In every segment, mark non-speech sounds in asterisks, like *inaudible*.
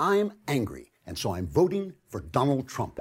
I'm angry, and so I'm voting for Donald Trump.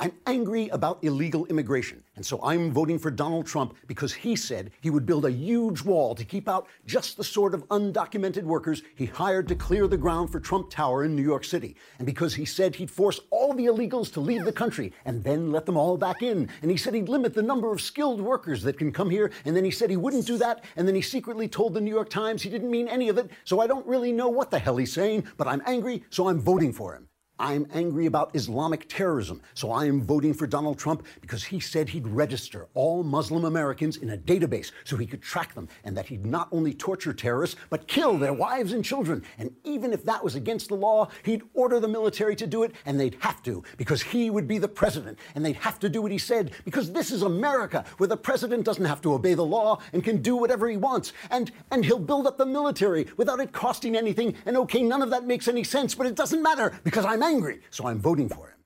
I'm angry about illegal immigration, and so I'm voting for Donald Trump because he said he would build a huge wall to keep out just the sort of undocumented workers he hired to clear the ground for Trump Tower in New York City, and because he said he'd force all the illegals to leave the country and then let them all back in, and he said he'd limit the number of skilled workers that can come here, and then he said he wouldn't do that, and then he secretly told the New York Times he didn't mean any of it, so I don't really know what the hell he's saying, but I'm angry, so I'm voting for him. I'm angry about Islamic terrorism, so I am voting for Donald Trump because he said he'd register all Muslim Americans in a database so he could track them, and that he'd not only torture terrorists, but kill their wives and children. And even if that was against the law, he'd order the military to do it, and they'd have to, because he would be the president, and they'd have to do what he said, because this is America, where the president doesn't have to obey the law and can do whatever he wants. And, and he'll build up the military without it costing anything, and okay, none of that makes any sense, but it doesn't matter, because I'm angry, so I'm voting for him.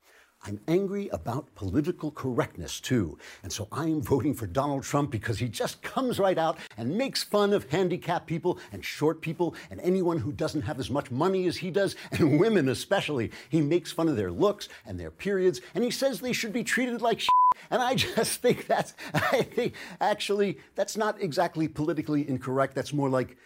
I'm angry about political correctness too. And so I'm voting for Donald Trump because he just comes right out and makes fun of handicapped people and short people and anyone who doesn't have as much money as he does, *laughs* and women especially. He makes fun of their looks and their periods, and he says they should be treated like *laughs* shit. And I *laughs* just think that's, I think actually, that's not exactly politically incorrect. That's more like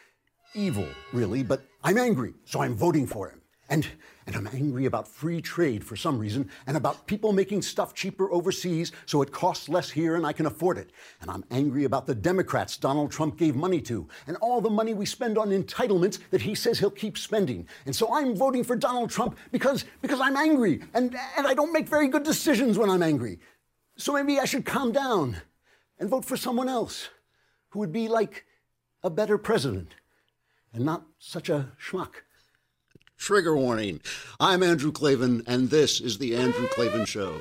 evil, really. But I'm angry, so I'm voting for him. And, and I'm angry about free trade for some reason, and about people making stuff cheaper overseas so it costs less here and I can afford it. And I'm angry about the Democrats Donald Trump gave money to, and all the money we spend on entitlements that he says he'll keep spending. And so I'm voting for Donald Trump because, because I'm angry, and, and I don't make very good decisions when I'm angry. So maybe I should calm down and vote for someone else who would be like a better president and not such a schmuck. Trigger warning. I'm Andrew Klavan, and this is The Andrew Klavan Show.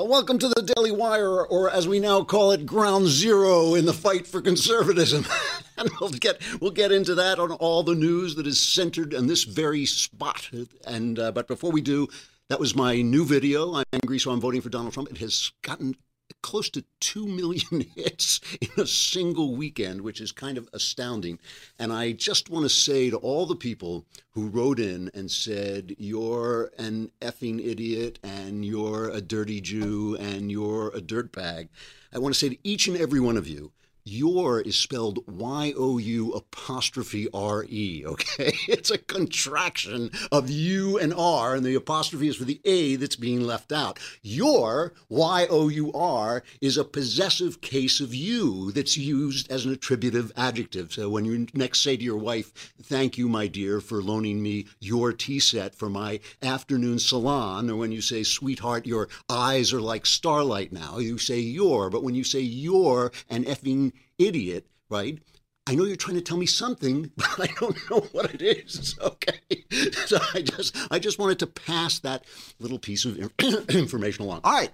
Welcome to the Daily Wire, or as we now call it, Ground Zero in the fight for conservatism. *laughs* and we'll get we'll get into that on all the news that is centered on this very spot. And uh, but before we do, that was my new video. I'm angry, so I'm voting for Donald Trump. It has gotten close to 2 million *laughs* hits in a single weekend, which is kind of astounding. And I just want to say to all the people who wrote in and said, You're an effing idiot, and you're a dirty Jew, and you're a dirtbag, I want to say to each and every one of you, your is spelled Y O U apostrophe R E, okay? *laughs* It's a contraction of U and R, and the apostrophe is for the A that's being left out. Your, Y O U R, is a possessive case of you that's used as an attributive adjective. So when you next say to your wife, Thank you, my dear, for loaning me your tea set for my afternoon salon, or when you say, Sweetheart, your eyes are like starlight now, you say your, but when you say you're an effing idiot, right? I know you're trying to tell me something, *laughs* but I don't know what it is. Okay, *laughs* so I just I just wanted to pass that little piece of *clears throat* information along. All right,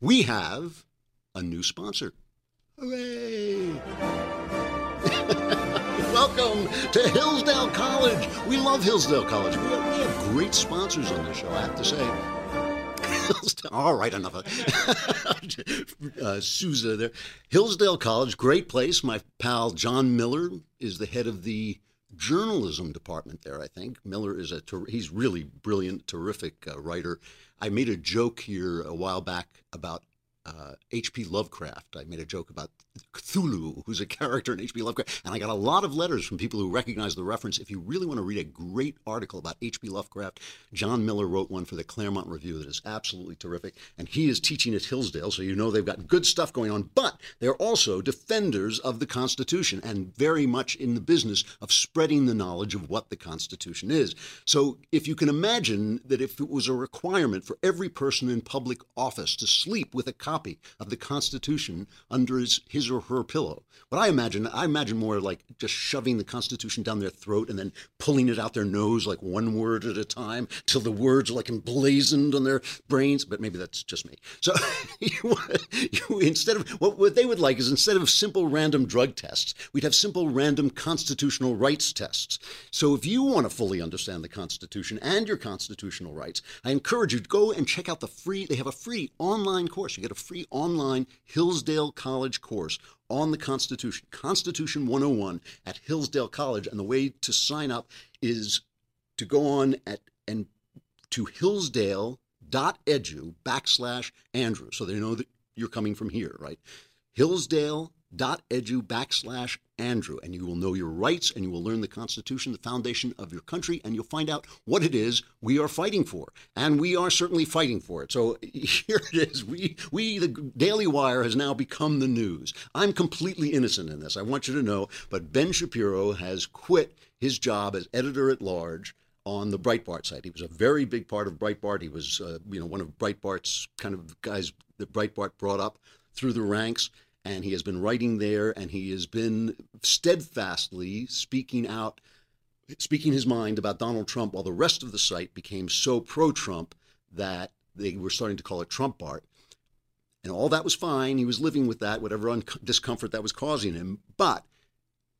we have a new sponsor. Hooray! *laughs* Welcome to Hillsdale College. We love Hillsdale College. We have, we have great sponsors on this show, I have to say. All right, enough. *laughs* uh, Sousa there. Hillsdale College, great place. My pal John Miller is the head of the journalism department there. I think Miller is a ter- he's really brilliant, terrific uh, writer. I made a joke here a while back about H.P. Uh, Lovecraft. I made a joke about Cthulhu, who's a character in H.P. Lovecraft, and I got a lot of letters from people who recognize the reference. If you really want to read a great article about H.P. Lovecraft, John Miller wrote one for the Claremont Review that is absolutely terrific, and he is teaching at Hillsdale, so you know they've got good stuff going on. But they're also defenders of the Constitution and very much in the business of spreading the knowledge of what the Constitution is. So if you can imagine that if it was a requirement for every person in public office to sleep with a copy of the Constitution under his, his or her pillow. What I imagine, I imagine more like just shoving the Constitution down their throat and then pulling it out their nose like one word at a time till the words are like emblazoned on their brains. But maybe that's just me. So *laughs* you, you, instead of what, what they would like is instead of simple random drug tests, we'd have simple random constitutional rights tests. So if you want to fully understand the Constitution and your constitutional rights, I encourage you to go and check out the free. They have a free online course. You get a free online Hillsdale College course course on the Constitution, Constitution 101 at Hillsdale College. And the way to sign up is to go on at and to hillsdale.edu backslash Andrew. So they know that you're coming from here, right? Hillsdale edu backslash Andrew, and you will know your rights and you will learn the Constitution, the foundation of your country, and you'll find out what it is we are fighting for. And we are certainly fighting for it. So *laughs* here it is. We, we, the Daily Wire, has now become the news. I'm completely innocent in this. I want you to know. But Ben Shapiro has quit his job as editor at large on the Breitbart site. He was a very big part of Breitbart. He was, uh, you know, one of Breitbart's kind of guys that Breitbart brought up through the ranks and he has been writing there and he has been steadfastly speaking out speaking his mind about Donald Trump while the rest of the site became so pro Trump that they were starting to call it Trumpbart. And all that was fine. He was living with that, whatever un- discomfort that was causing him. But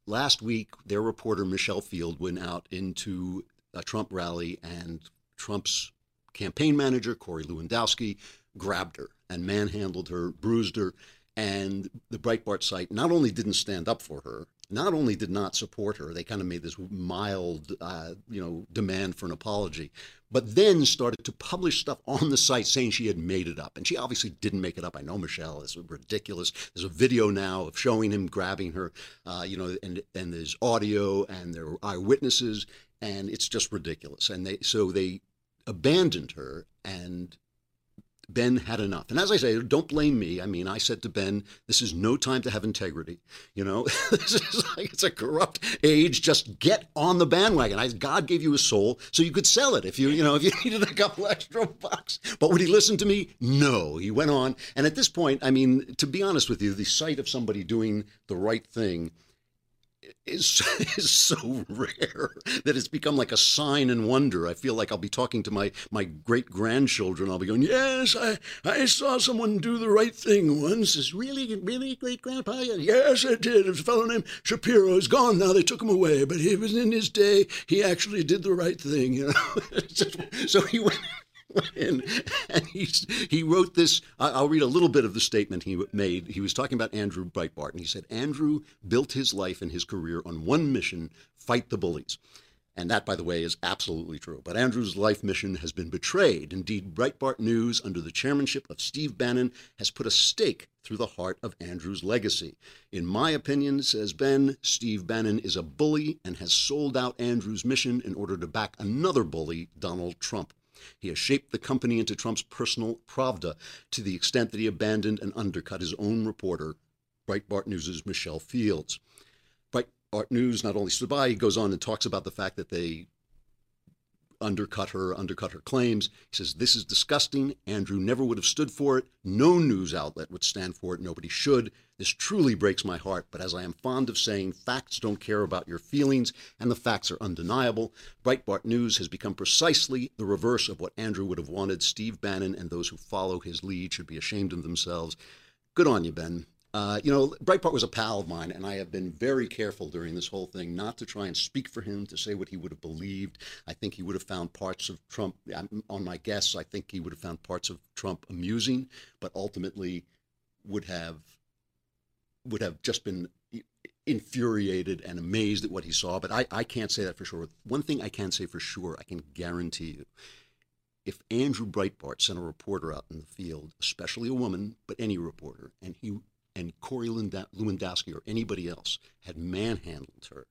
last week, their reporter, Michelle Field, went out into a Trump rally, and Trump's campaign manager, Corey Lewandowski, grabbed her and manhandled her, bruised her, and the Breitbart site not only didn't stand up for her, not only did not support her, they kind of made this mild, uh, you know, demand for an apology, but then started to publish stuff on the site saying she had made it up. And she obviously didn't make it up. I know Michelle. It's ridiculous. There's a video now of showing him grabbing her, uh, you know, and and there's audio and there are eyewitnesses, and it's just ridiculous. And they so they abandoned her and Ben had enough. And as I say, don't blame me. I mean, I said to Ben, this is no time to have integrity. You know, *laughs* this is like it's a corrupt age. Just get on the bandwagon. I, God gave you a soul so you could sell it if you, you know, if you *laughs* needed a couple extra bucks. But would he listen to me? No. He went on. And at this point, I mean, to be honest with you, the sight of somebody doing the right thing is, *laughs* is so rare that it's become like a sign and wonder. I feel like I'll be talking to my, my great grandchildren. I'll be going, Yes, I, I saw someone do the right thing once. Is really, really great grandpa? Yes, I did. It was a fellow named Shapiro. He's gone now. They took him away. But he was in his day, he actually did the right thing, you know. *laughs* so he went *laughs* and, and he, he wrote this. I'll read a little bit of the statement he made. He was talking about Andrew Breitbart, and he said, Andrew built his life and his career on one mission fight the bullies. And that, by the way, is absolutely true. But Andrew's life mission has been betrayed. Indeed, Breitbart News, under the chairmanship of Steve Bannon, has put a stake through the heart of Andrew's legacy. In my opinion, says Ben, Steve Bannon is a bully and has sold out Andrew's mission in order to back another bully, Donald Trump. He has shaped the company into Trump's personal Pravda to the extent that he abandoned and undercut his own reporter, Breitbart News' Michelle Fields. Breitbart News not only stood by, he goes on and talks about the fact that they undercut her, undercut her claims. He says, This is disgusting. Andrew never would have stood for it. No news outlet would stand for it. Nobody should. This truly breaks my heart. But as I am fond of saying, facts don't care about your feelings, and the facts are undeniable. Breitbart News has become precisely the reverse of what Andrew would have wanted. Steve Bannon and those who follow his lead should be ashamed of themselves. Good on you, Ben. Uh, you know, Breitbart was a pal of mine, and I have been very careful during this whole thing not to try and speak for him, to say what he would have believed. I think he would have found parts of Trump, on my guess, I think he would have found parts of Trump amusing, but ultimately would have would have just been infuriated and amazed at what he saw. But I, I can't say that for sure. One thing I can say for sure, I can guarantee you, if Andrew Breitbart sent a reporter out in the field, especially a woman, but any reporter, and he and Corey Lewandowski or anybody else had manhandled her,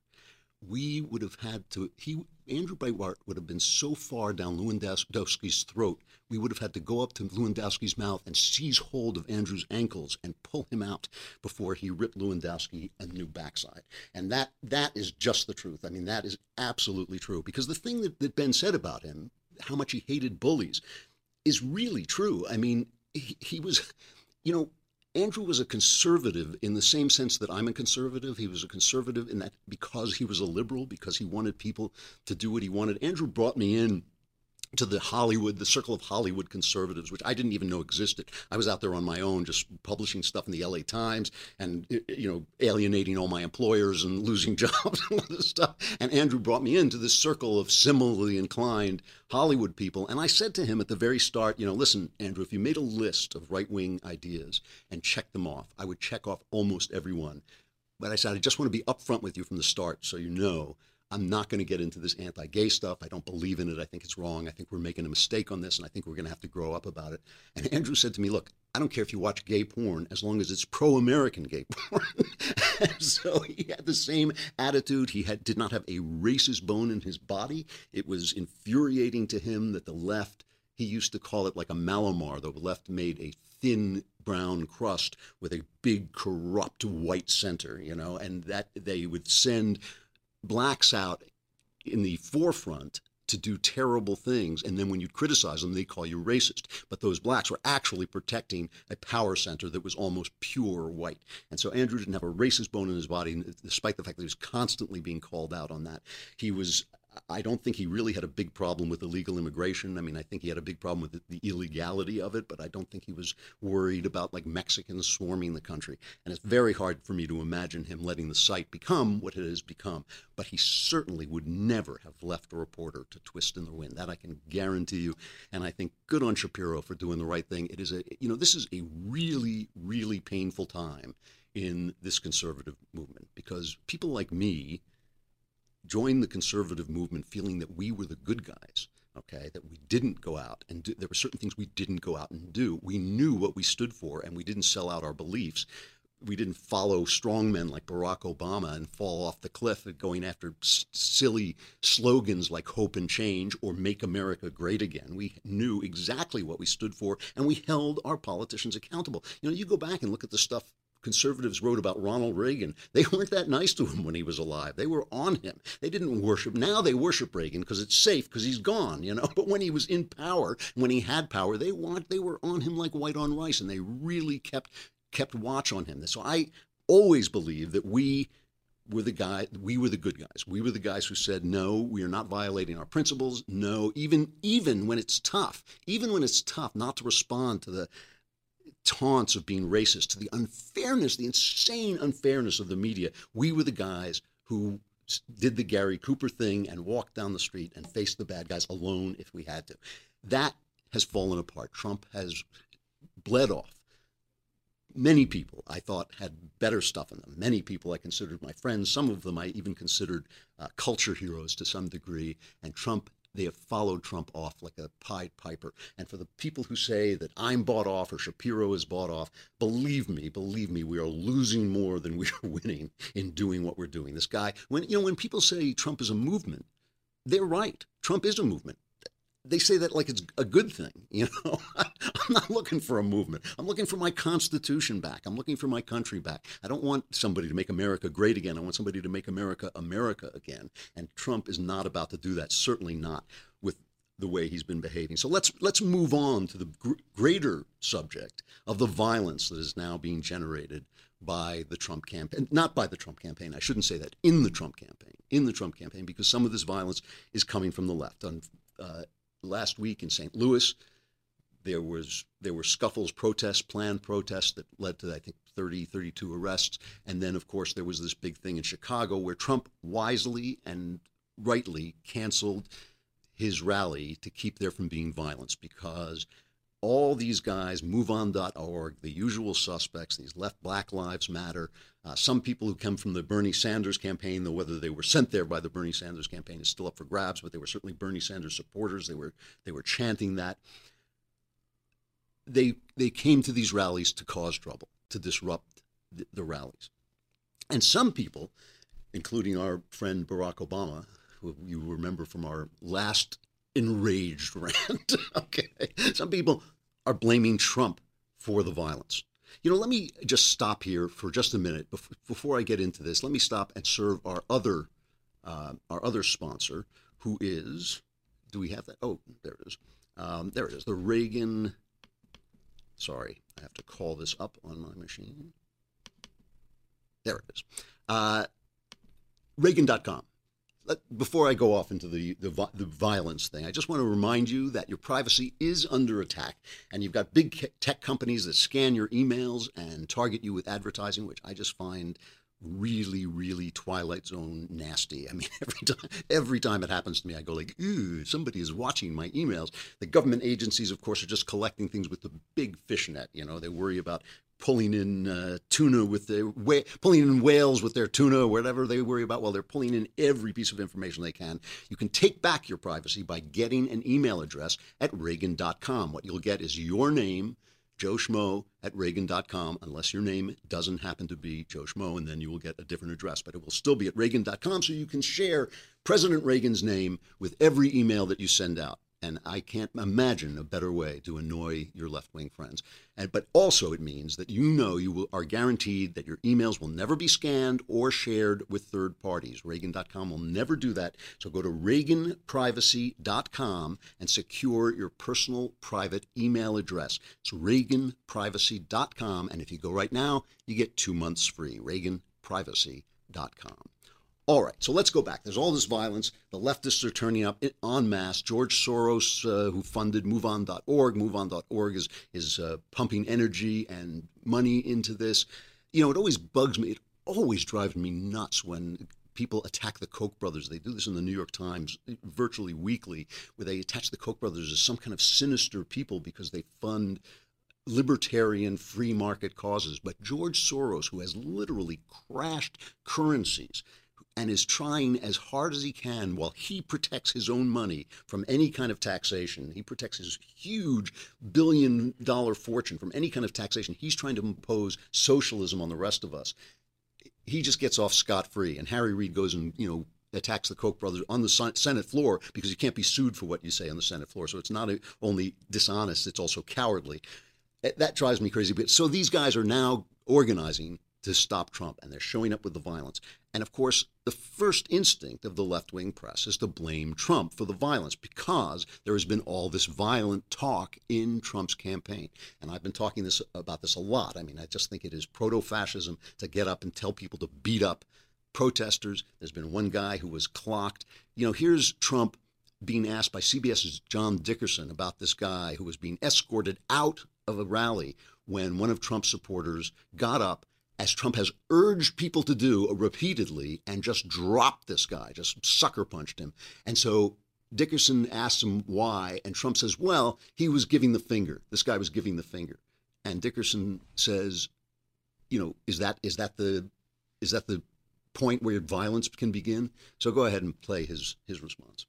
we would have had to. He Andrew Breitbart would have been so far down Lewandowski's throat, we would have had to go up to Lewandowski's mouth and seize hold of Andrew's ankles and pull him out before he ripped Lewandowski a new backside. And that that is just the truth. I mean, that is absolutely true. Because the thing that, that Ben said about him, how much he hated bullies, is really true. I mean, he, he was, you know, Andrew was a conservative in the same sense that I'm a conservative. He was a conservative in that because he was a liberal, because he wanted people to do what he wanted. Andrew brought me in to the Hollywood, the circle of Hollywood conservatives, which I didn't even know existed. I was out there on my own, just publishing stuff in the LA Times and, you know, alienating all my employers and losing *laughs* jobs and all this stuff. And Andrew brought me into this circle of similarly inclined Hollywood people. And I said to him at the very start, you know, listen, Andrew, if you made a list of right wing ideas and checked them off, I would check off almost every one. But I said, I just want to be upfront with you from the start so you know I'm not going to get into this anti gay stuff. I don't believe in it. I think it's wrong. I think we're making a mistake on this, and I think we're going to have to grow up about it. And Andrew said to me, Look, I don't care if you watch gay porn as long as it's pro American gay porn. *laughs* so he had the same attitude. He had, did not have a racist bone in his body. It was infuriating to him that the left, he used to call it like a Mallomar, the left made a thin brown crust with a big corrupt white center, you know, and that they would send blacks out in the forefront to do terrible things. And then when you criticize them, they call you racist. But those blacks were actually protecting a power center that was almost pure white. And so Andrew didn't have a racist bone in his body, despite the fact that he was constantly being called out on that. He was I don't think he really had a big problem with illegal immigration. I mean, I think he had a big problem with the, illegality of it, but I don't think he was worried about like Mexicans swarming the country. And it's very hard for me to imagine him letting the site become what it has become. But he certainly would never have left a reporter to twist in the wind. That I can guarantee you. And I think good on Shapiro for doing the right thing. It is a, you know, this is a really, really painful time in this conservative movement because people like me joined the conservative movement feeling that we were the good guys okay that we didn't go out and do, there were certain things we didn't go out and do we knew what we stood for and we didn't sell out our beliefs we didn't follow strong men like Barack Obama and fall off the cliff going after s- silly slogans like hope and change or make America great again. We knew exactly what we stood for and we held our politicians accountable. You know, you go back and look at the stuff conservatives wrote about Ronald Reagan. They weren't that nice to him when he was alive. They were on him. They didn't worship. Now they worship Reagan because it's safe because he's gone, you know. *laughs* But when he was in power, when he had power, they want they were on him like white on rice, and they really kept kept watch on him. So I always believe that we were the guy we were the good guys we were the guys who said no we are not violating our principles no even even when it's tough even when it's tough not to respond to the taunts of being racist, to the unfairness, the insane unfairness of the media. We were the guys who did the Gary Cooper thing and walked down the street and faced the bad guys alone if we had to. That has fallen apart. Trump has bled off. Many people I thought had better stuff in them. Many people I considered my friends. Some of them I even considered uh, culture heroes to some degree. And Trump they have followed Trump off like a Pied Piper. And for the people who say that I'm bought off or Shapiro is bought off, believe me, believe me, we are losing more than we *laughs* are winning in doing what we're doing. This guy, when you know, when people say Trump is a movement, they're right. Trump is a movement they say that like it's a good thing. *laughs* You know, I'm not looking for a movement. I'm looking for my Constitution back. I'm looking for my country back. I don't want somebody to make America great again. I want somebody to make America America again. And Trump is not about to do that. Certainly not with the way he's been behaving. So let's let's move on to the gr- greater subject of the violence that is now being generated by the Trump campaign. Not by the Trump campaign. I shouldn't say that. In the Trump campaign. In the Trump campaign, because some of this violence is coming from the left. Uh, last week in St. Louis. There was there were scuffles, protests, planned protests that led to I think 30, 32 arrests, and then of course there was this big thing in Chicago where Trump wisely and rightly canceled his rally to keep there from being violence because all these guys, MoveOn.org, the usual suspects, these left Black Lives Matter, uh, some people who come from the Bernie Sanders campaign, though whether they were sent there by the Bernie Sanders campaign is still up for grabs, but they were certainly Bernie Sanders supporters. They were they were chanting that. They they came to these rallies to cause trouble, to disrupt the, the rallies, and some people, including our friend Barack Obama, who you remember from our last enraged *laughs* rant. okay, some people are blaming Trump for the violence. You know, let me just stop here for just a minute before I get into this. Let me stop and serve our other uh, our other sponsor, who is. Do we have that? Oh, there it is. Um, there it is. The Reagan. Sorry, I have to call this up on my machine. There it is. Uh, Reagan.com. before I go off into the, the, the violence thing, I just want to remind you that your privacy is under attack, and you've got big tech companies that scan your emails and target you with advertising, which I just find really, really Twilight Zone nasty. I mean, *laughs* every time, every time it happens to me, I go like, "Ooh, somebody is watching my emails." The government agencies, of course, are just collecting things with the big fishnet. You know, they worry about pulling in uh, tuna with their pulling in whales with their tuna whatever they worry about. Well, they're pulling in every piece of information they can. You can take back your privacy by getting an email address at Reagan.com. What you'll get is your name Joe Schmo at Reagan.com, unless your name doesn't happen to be Joe Schmo, and then you will get a different address. But it will still be at Reagan.com, so you can share President Reagan's name with every email that you send out. And I can't imagine a better way to annoy your left wing friends. And, but also, it means that you know you will, are guaranteed that your emails will never be scanned or shared with third parties. Reagan.com will never do that. So go to ReaganPrivacy.com and secure your personal private email address. It's ReaganPrivacy.com. And if you go right now, you get two months free. ReaganPrivacy.com. All right, so let's go back. There's all this violence. The leftists are turning up en masse. George Soros, uh, who funded MoveOn.org, MoveOn.org is is uh, pumping energy and money into this. You know, it always bugs me. It always drives me nuts when people attack the Koch brothers. They do this in the New York Times virtually weekly, where they attach the Koch brothers as some kind of sinister people because they fund libertarian free market causes. But George Soros, who has literally crashed currencies, and is trying as hard as he can while he protects his own money from any kind of taxation. He protects his huge billion dollar fortune from any kind of taxation. He's trying to impose socialism on the rest of us. He just gets off scot free. And Harry Reid goes and, you know, attacks the Koch brothers on the Senate floor because you can't be sued for what you say on the Senate floor. So it's not only dishonest, it's also cowardly. That drives me crazy. But so these guys are now organizing to stop Trump, and they're showing up with the violence. And of course, the first instinct of the left wing press is to blame Trump for the violence because there has been all this violent talk in Trump's campaign. And I've been talking this about this a lot. I mean, I just think it is proto fascism to get up and tell people to beat up protesters. There's been one guy who was clocked. You know, here's Trump being asked by CBS's John Dickerson about this guy who was being escorted out of a rally when one of Trump's supporters got up as Trump has urged people to do repeatedly, and just dropped this guy, just sucker punched him. And so Dickerson asks him why, and Trump says, well, he was giving the finger. This guy was giving the finger. And Dickerson says, you know, is that is that the is that the point where violence can begin? So go ahead and play his his response.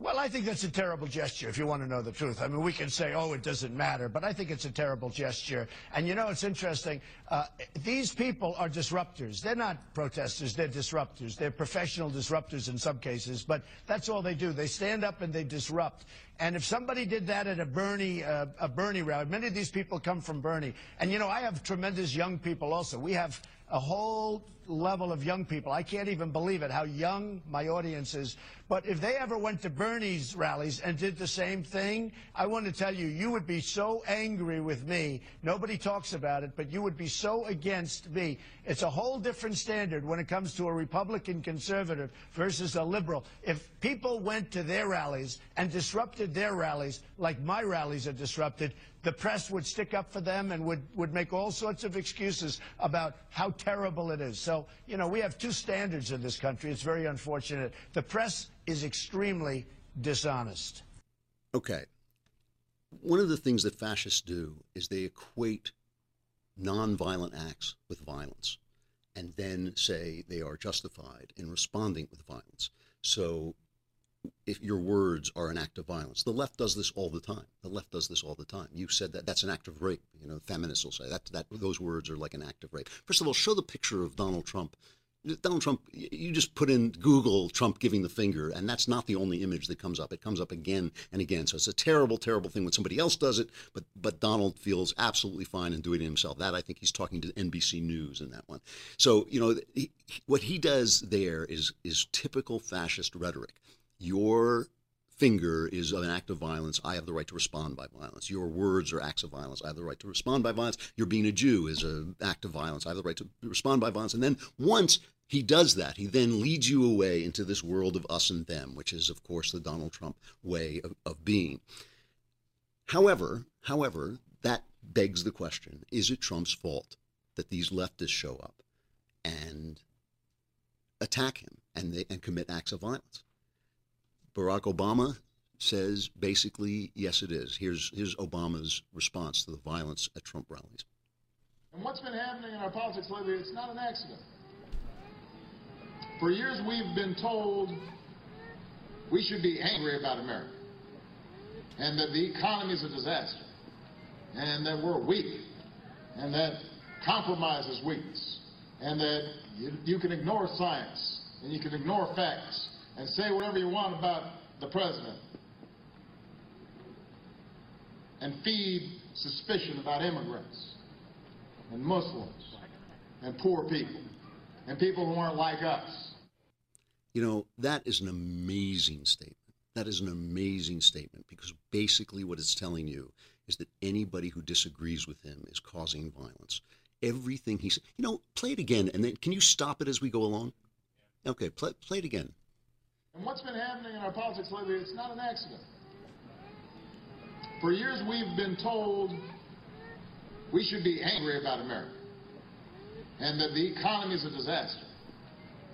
Well, I think that's a terrible gesture, if you want to know the truth. I mean, we can say, oh, it doesn't matter, but I think it's a terrible gesture. And you know, it's interesting. Uh, these people are disruptors. They're not protesters, they're disruptors. They're professional disruptors in some cases, but that's all they do. They stand up and they disrupt. And if somebody did that at a Bernie, uh, a Bernie rally, many of these people come from Bernie. And you know, I have tremendous young people also. We have a whole level of young people. I can't even believe it, how young my audience is. But if they ever went to Bernie's rallies and did the same thing, I want to tell you, you would be so angry with me. Nobody talks about it, but you would be so against me. It's a whole different standard when it comes to a Republican conservative versus a liberal. If people went to their rallies and disrupted their rallies like my rallies are disrupted, the press would stick up for them and would, would make all sorts of excuses about how terrible it is. So, you know, we have two standards in this country. It's very unfortunate. The press is extremely dishonest. Okay. One of the things that fascists do is they equate nonviolent acts with violence and then say they are justified in responding with violence. So if your words are an act of violence. The left does this all the time. The left does this all the time. You said that that's an act of rape. You know, feminists will say that that those words are like an act of rape. First of all, show the picture of Donald Trump. Donald Trump, you just put in Google Trump giving the finger, and that's not the only image that comes up. It comes up again and again. So it's a terrible, terrible thing when somebody else does it, but but Donald feels absolutely fine in doing it himself. That I think he's talking to NBC News in that one. So you know he, what he does there is is typical fascist rhetoric your finger is an act of violence. I have the right to respond by violence. Your words are acts of violence. I have the right to respond by violence. Your being a Jew is an act of violence. I have the right to respond by violence. And then once he does that. He then leads you away into this world of us and them, which is, of course, the Donald Trump way of, of being. However, however, that begs the question: Is it Trump's fault that these leftists show up and attack him and they, and commit acts of violence? Barack Obama says basically, yes, it is. Here's here's Obama's response to the violence at Trump rallies. And what's been happening in our politics lately, it's not an accident. For years, we've been told we should be angry about America and that the economy is a disaster and that we're weak and that compromise is weakness and that you, you can ignore science and you can ignore facts and say whatever you want about the president and feed suspicion about immigrants and Muslims and poor people and people who aren't like us. You know, that is an amazing statement. That is an amazing statement because basically what it's telling you is that anybody who disagrees with him is causing violence. Everything he said, you know, play it again and then can you stop it as we go along? Okay, play, play it again. And what's been happening in our politics lately, it's not an accident. For years, we've been told we should be angry about America and that the economy is a disaster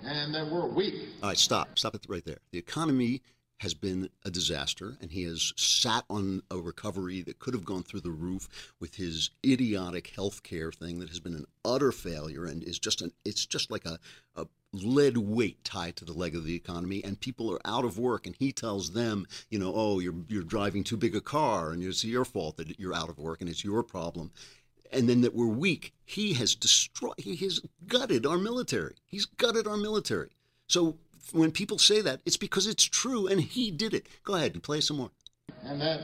and that we're weak. All right, stop. Stop it right there. The economy has been a disaster, and he has sat on a recovery that could have gone through the roof with his idiotic health care thing that has been an utter failure and is just an it's just like a, a lead weight tied to the leg of the economy and people are out of work and he tells them you know oh you're you're driving too big a car and it's your fault that you're out of work and it's your problem. And then that we're weak he has destroyed he has gutted our military. He's gutted our military. So when people say that it's because it's true and he did it. Go ahead and play some more. And that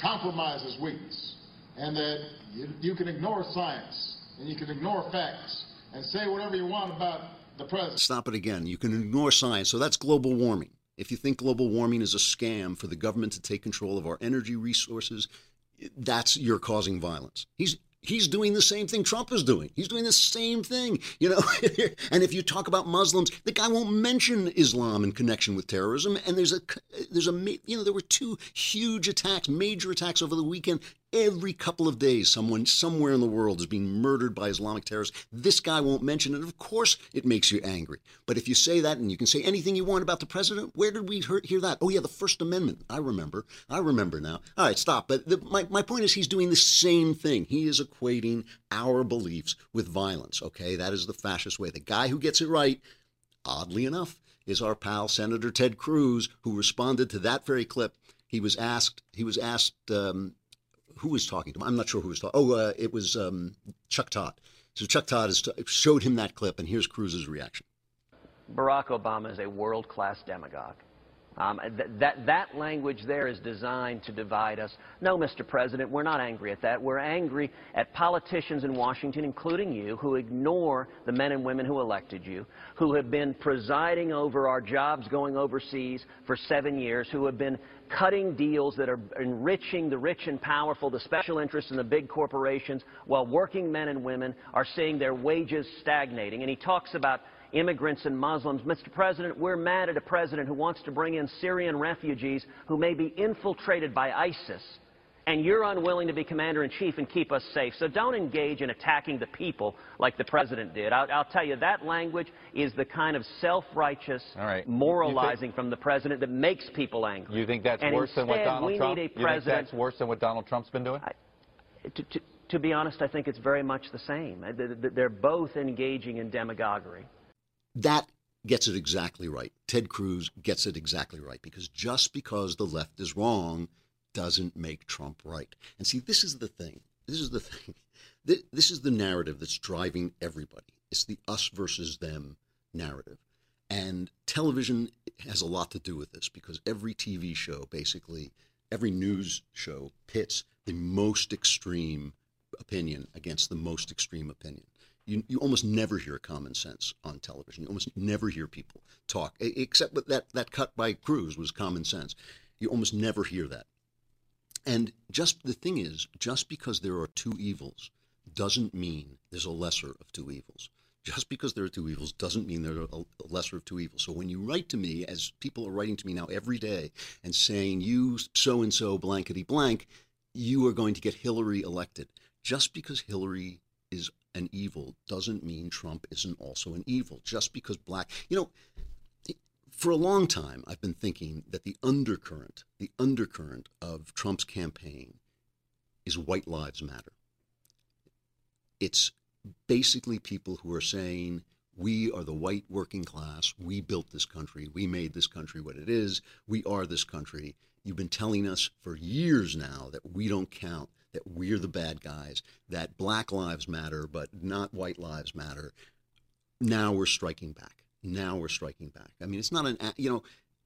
compromise is weakness and that you, you can ignore science and you can ignore facts and say whatever you want about the president. Stop it again. You can ignore science. So that's global warming. If you think global warming is a scam for the government to take control of our energy resources, that's you're causing violence. He's he's doing the same thing Trump is doing. He's doing the same thing, you know. *laughs* and if you talk about Muslims, the guy won't mention Islam in connection with terrorism. And there's a there's a you know there were two huge attacks, major attacks over the weekend Every couple of days, someone somewhere in the world is being murdered by Islamic terrorists. This guy won't mention it. Of course, it makes you angry. But if you say that and you can say anything you want about the president, where did we hear that? Oh, yeah, the First Amendment. I remember. I remember now. All right, stop. But the, my, my point is, he's doing the same thing. He is equating our beliefs with violence, okay? That is the fascist way. The guy who gets it right, oddly enough, is our pal Senator Ted Cruz, who responded to that very clip. He was asked. He was asked um, who was talking to him? I'm not sure who was talking. Oh, uh, it was um, Chuck Todd. So Chuck Todd has showed him that clip, and here's Cruz's reaction. Barack Obama is a world-class demagogue. Um, th that, that language there is designed to divide us. No, Mr. President, we're not angry at that. We're angry at politicians in Washington, including you, who ignore the men and women who elected you, who have been presiding over our jobs going overseas for seven years, who have been cutting deals that are enriching the rich and powerful, the special interests and the big corporations, while working men and women are seeing their wages stagnating. And he talks about immigrants and Muslims. Mr. President, we're mad at a president who wants to bring in Syrian refugees who may be infiltrated by ISIS and you're unwilling to be commander-in-chief and keep us safe. So don't engage in attacking the people like the president did. I'll, I'll tell you, that language is the kind of self-righteous right. moralizing think, from the president that makes people angry. You think that's and worse instead, than what Donald we Trump? Need a you think that's worse than what Donald Trump's been doing? I, to, to, to be honest, I think it's very much the same. They're both engaging in demagoguery. That gets it exactly right. Ted Cruz gets it exactly right because just because the left is wrong doesn't make Trump right. And see, this is the thing. This is the thing. *laughs* This is the narrative that's driving everybody. It's the us versus them narrative. And television has a lot to do with this because every TV show, basically, every news show pits the most extreme opinion against the most extreme opinion. You, you almost never hear common sense on television. You almost never hear people talk, except that that cut by Cruz was common sense. You almost never hear that. And just the thing is, just because there are two evils doesn't mean there's a lesser of two evils. Just because there are two evils doesn't mean there are a lesser of two evils. So when you write to me, as people are writing to me now every day and saying, you so and so blankety blank, you are going to get Hillary elected. Just because Hillary is an evil doesn't mean Trump isn't also an evil. Just because black, you know, for a long time, I've been thinking that the undercurrent, the undercurrent of Trump's campaign is white lives matter. It's basically people who are saying, we are the white working class. We built this country. We made this country what it is. We are this country. You've been telling us for years now that we don't count, that we're the bad guys, that black lives matter, but not white lives matter. Now we're striking back. Now we're striking back. I mean, it's not an, you know,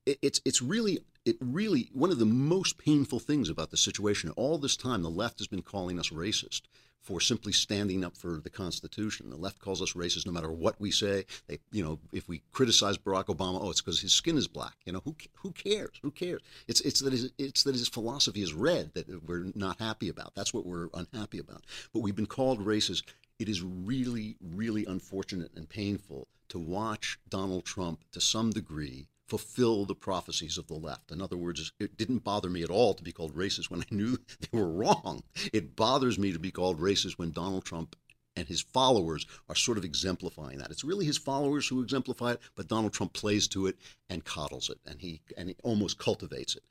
it's it's really it really one of the most painful things about the situation. All this time, the left has been calling us racist for simply standing up for the Constitution. The left calls us racist no matter what we say. They, you know, if we criticize Barack Obama, oh, it's because his skin is black. You know, who who cares? Who cares? It's it's that his, it's that his philosophy is red that we're not happy about. That's what we're unhappy about. But we've been called racist. It is really, really unfortunate and painful to watch Donald Trump, to some degree, fulfill the prophecies of the left. In other words, it didn't bother me at all to be called racist when I knew *laughs* they were wrong. It bothers me to be called racist when Donald Trump and his followers are sort of exemplifying that. It's really his followers who exemplify it, but Donald Trump plays to it and coddles it, and he and he almost cultivates it.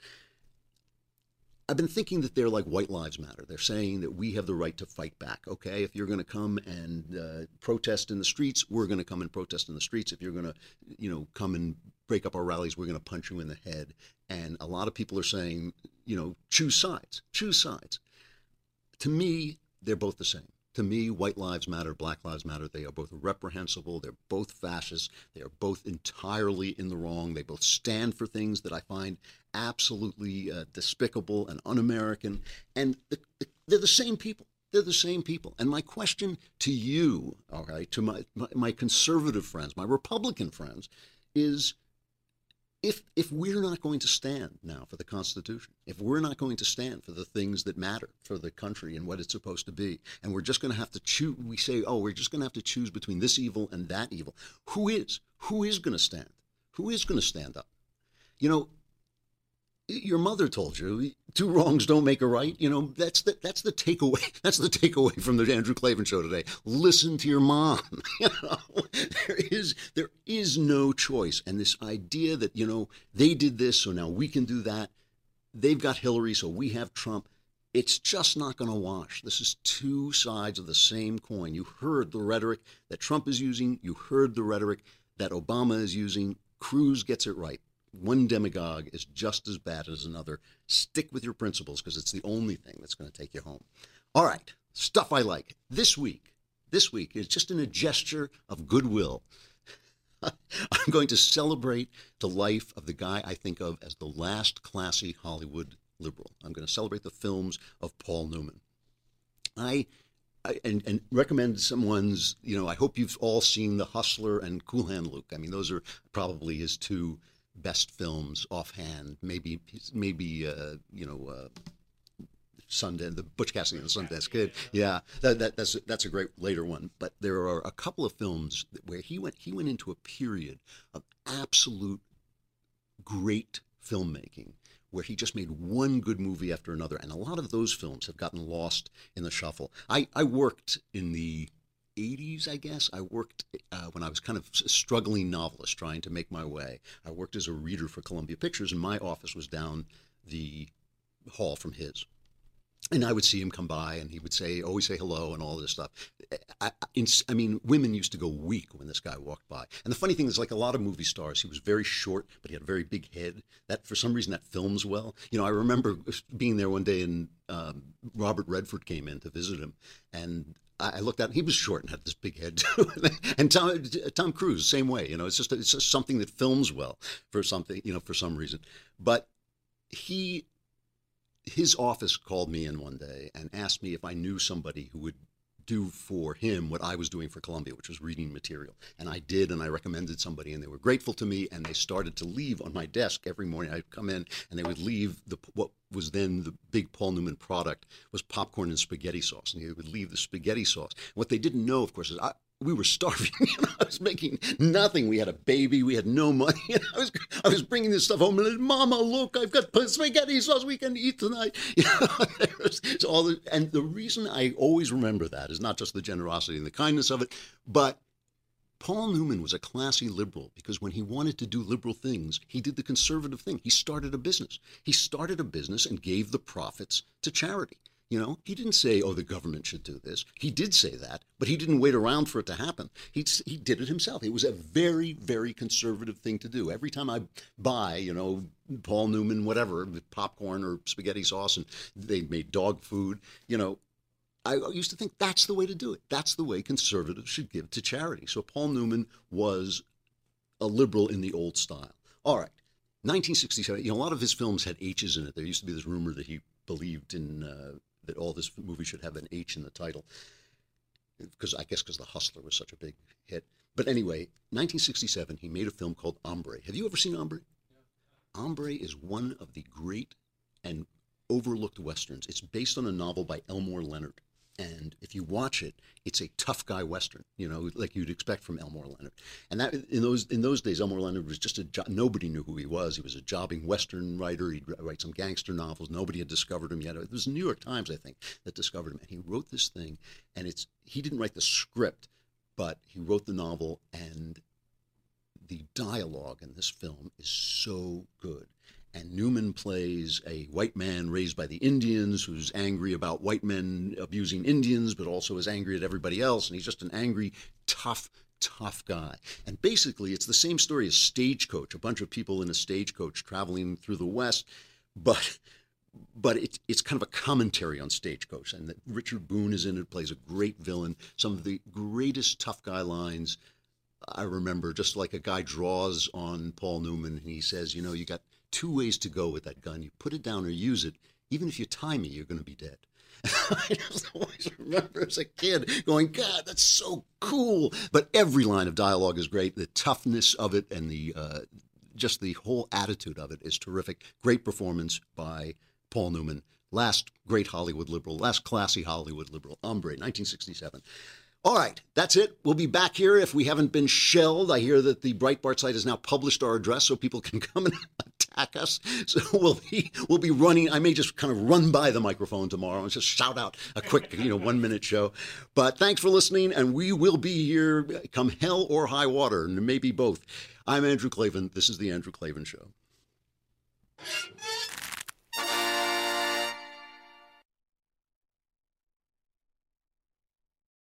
I've been thinking that they're like white lives matter. They're saying that we have the right to fight back. Okay, if you're going to come and uh, protest in the streets, we're going to come and protest in the streets. If you're going to, you know, come and break up our rallies, we're going to punch you in the head. And a lot of people are saying, you know, choose sides, choose sides. To me, they're both the same. To me, white lives matter, black lives matter. They are both reprehensible. They're both fascist. They are both entirely in the wrong. They both stand for things that I find absolutely uh, despicable and un American. And the, they're the same people. They're the same people. And my question to you, all right, to my, my, my conservative friends, my Republican friends, is if if we're not going to stand now for the Constitution, if we're not going to stand for the things that matter for the country and what it's supposed to be, and we're just going to have to choose, we say, oh, we're just going to have to choose between this evil and that evil. Who is? Who is going to stand? Who is going to stand up? You know, your mother told you two wrongs don't make a right. You know that's the that's the takeaway. *laughs* That's the takeaway from the Andrew Klavan show today. Listen to your mom. *laughs* You know there is there is no choice, and this idea that you know they did this, so now we can do that. They've got Hillary, so we have Trump. It's just not going to wash. This is two sides of the same coin. You heard the rhetoric that Trump is using. You heard the rhetoric that Obama is using. Cruz gets it right one demagogue is just as bad as another. Stick with your principles because it's the only thing that's going to take you home. All right, stuff I like. This week, this week is just in a gesture of goodwill. *laughs* I'm going to celebrate the life of the guy I think of as the last classy Hollywood liberal. I'm going to celebrate the films of Paul Newman. I, I and, and recommend someone's, you know, I hope you've all seen The Hustler and Cool Hand Luke. I mean, those are probably his two best films offhand. Maybe maybe uh, you know. Uh, Sundance, the Butch Cassidy and the Sundance Kid. Yeah, that, that, that's that's a great later one. But there are a couple of films where he went he went into a period of absolute great filmmaking where he just made one good movie after another, and a lot of those films have gotten lost in the shuffle. I I worked in the 80s, I guess, I worked uh, when I was kind of a struggling novelist trying to make my way. I worked as a reader for Columbia Pictures, and my office was down the hall from his. And I would see him come by, and he would say, always say hello, and all this stuff. I, I, I, mean, women used to go weak when this guy walked by. And the funny thing is, like a lot of movie stars, he was very short, but he had a very big head. That, for some reason, that films well. You know, I remember being there one day, and um, Robert Redford came in to visit him, and I looked at him. He was short and had this big head *laughs* too. and Tom, Tom Cruise, same way. You know, it's just it's just something that films well for something. You know, for some reason. But he, his office called me in one day and asked me if I knew somebody who would do for him what I was doing for Columbia, which was reading material. And I did, and I recommended somebody, and they were grateful to me, and they started to leave on my desk every morning. I'd come in, and they would leave the what was then the big Paul Newman product was popcorn and spaghetti sauce, and they would leave the spaghetti sauce. And what they didn't know, of course, is I, we were starving. *laughs* I was making nothing. We had a baby. We had no money. *laughs* I was I was bringing this stuff home and said, Mama, look, I've got spaghetti sauce we can eat tonight. *laughs* You know, was, all the, and the reason I always remember that is not just the generosity and the kindness of it, but Paul Newman was a classy liberal because when he wanted to do liberal things, he did the conservative thing. He started a business. He started a business and gave the profits to charity. You know, he didn't say, "Oh, the government should do this." He did say that, but he didn't wait around for it to happen. He he did it himself. It was a very very conservative thing to do. Every time I buy, you know, Paul Newman whatever, popcorn or spaghetti sauce and they made dog food, you know, I used to think that's the way to do it. That's the way conservatives should give to charity. So Paul Newman was a liberal in the old style. All right. 1967, you know, a lot of his films had H's in it. There used to be this rumor that he believed in uh, that all this movie should have an H in the title, because I guess because The Hustler was such a big hit. But anyway, 1967, he made a film called Hombre. Have you ever seen Hombre? Yeah. Hombre is one of the great and overlooked westerns. It's based on a novel by Elmore Leonard. And if you watch it, it's a tough guy western, you know, like you'd expect from Elmore Leonard. And that in those in those days, Elmore Leonard was just a nobody knew who he was. He was a jobbing western writer. He'd write some gangster novels. Nobody had discovered him yet. It was the New York Times, I think, that discovered him. And he wrote this thing, and it's he didn't write the script, but he wrote the novel, and the dialogue in this film is so good and Newman plays a white man raised by the Indians who's angry about white men abusing Indians, but also is angry at everybody else. And he's just an angry, tough, tough guy. And basically, it's the same story as Stagecoach a bunch of people in a stagecoach traveling through the West, but. But it's it's kind of a commentary on Stagecoach, and Richard Boone is in it, plays a great villain. Some of the greatest tough guy lines I remember, just like a guy draws on Paul Newman, and he says, "You know, you got two ways to go with that gun. You put it down or use it. Even if you tie me, you're going to be dead. *laughs* I just always remember as a kid going, God, that's so cool. But every line of dialogue is great. The toughness of it and the uh, just the whole attitude of it is terrific. Great performance by Paul Newman. Last great Hollywood liberal, last classy Hollywood liberal, Hombre, 1967. All right, that's it. We'll be back here if we haven't been shelled. I hear that the Breitbart site has now published our address so people *laughs* can come and attack us. So we'll be we'll be running. I may just kind of run by the microphone tomorrow and just shout out a quick, you know, one minute show. But thanks for listening, and we will be here come hell or high water, and maybe both. I'm Andrew Klavan. This is the Andrew Klavan Show.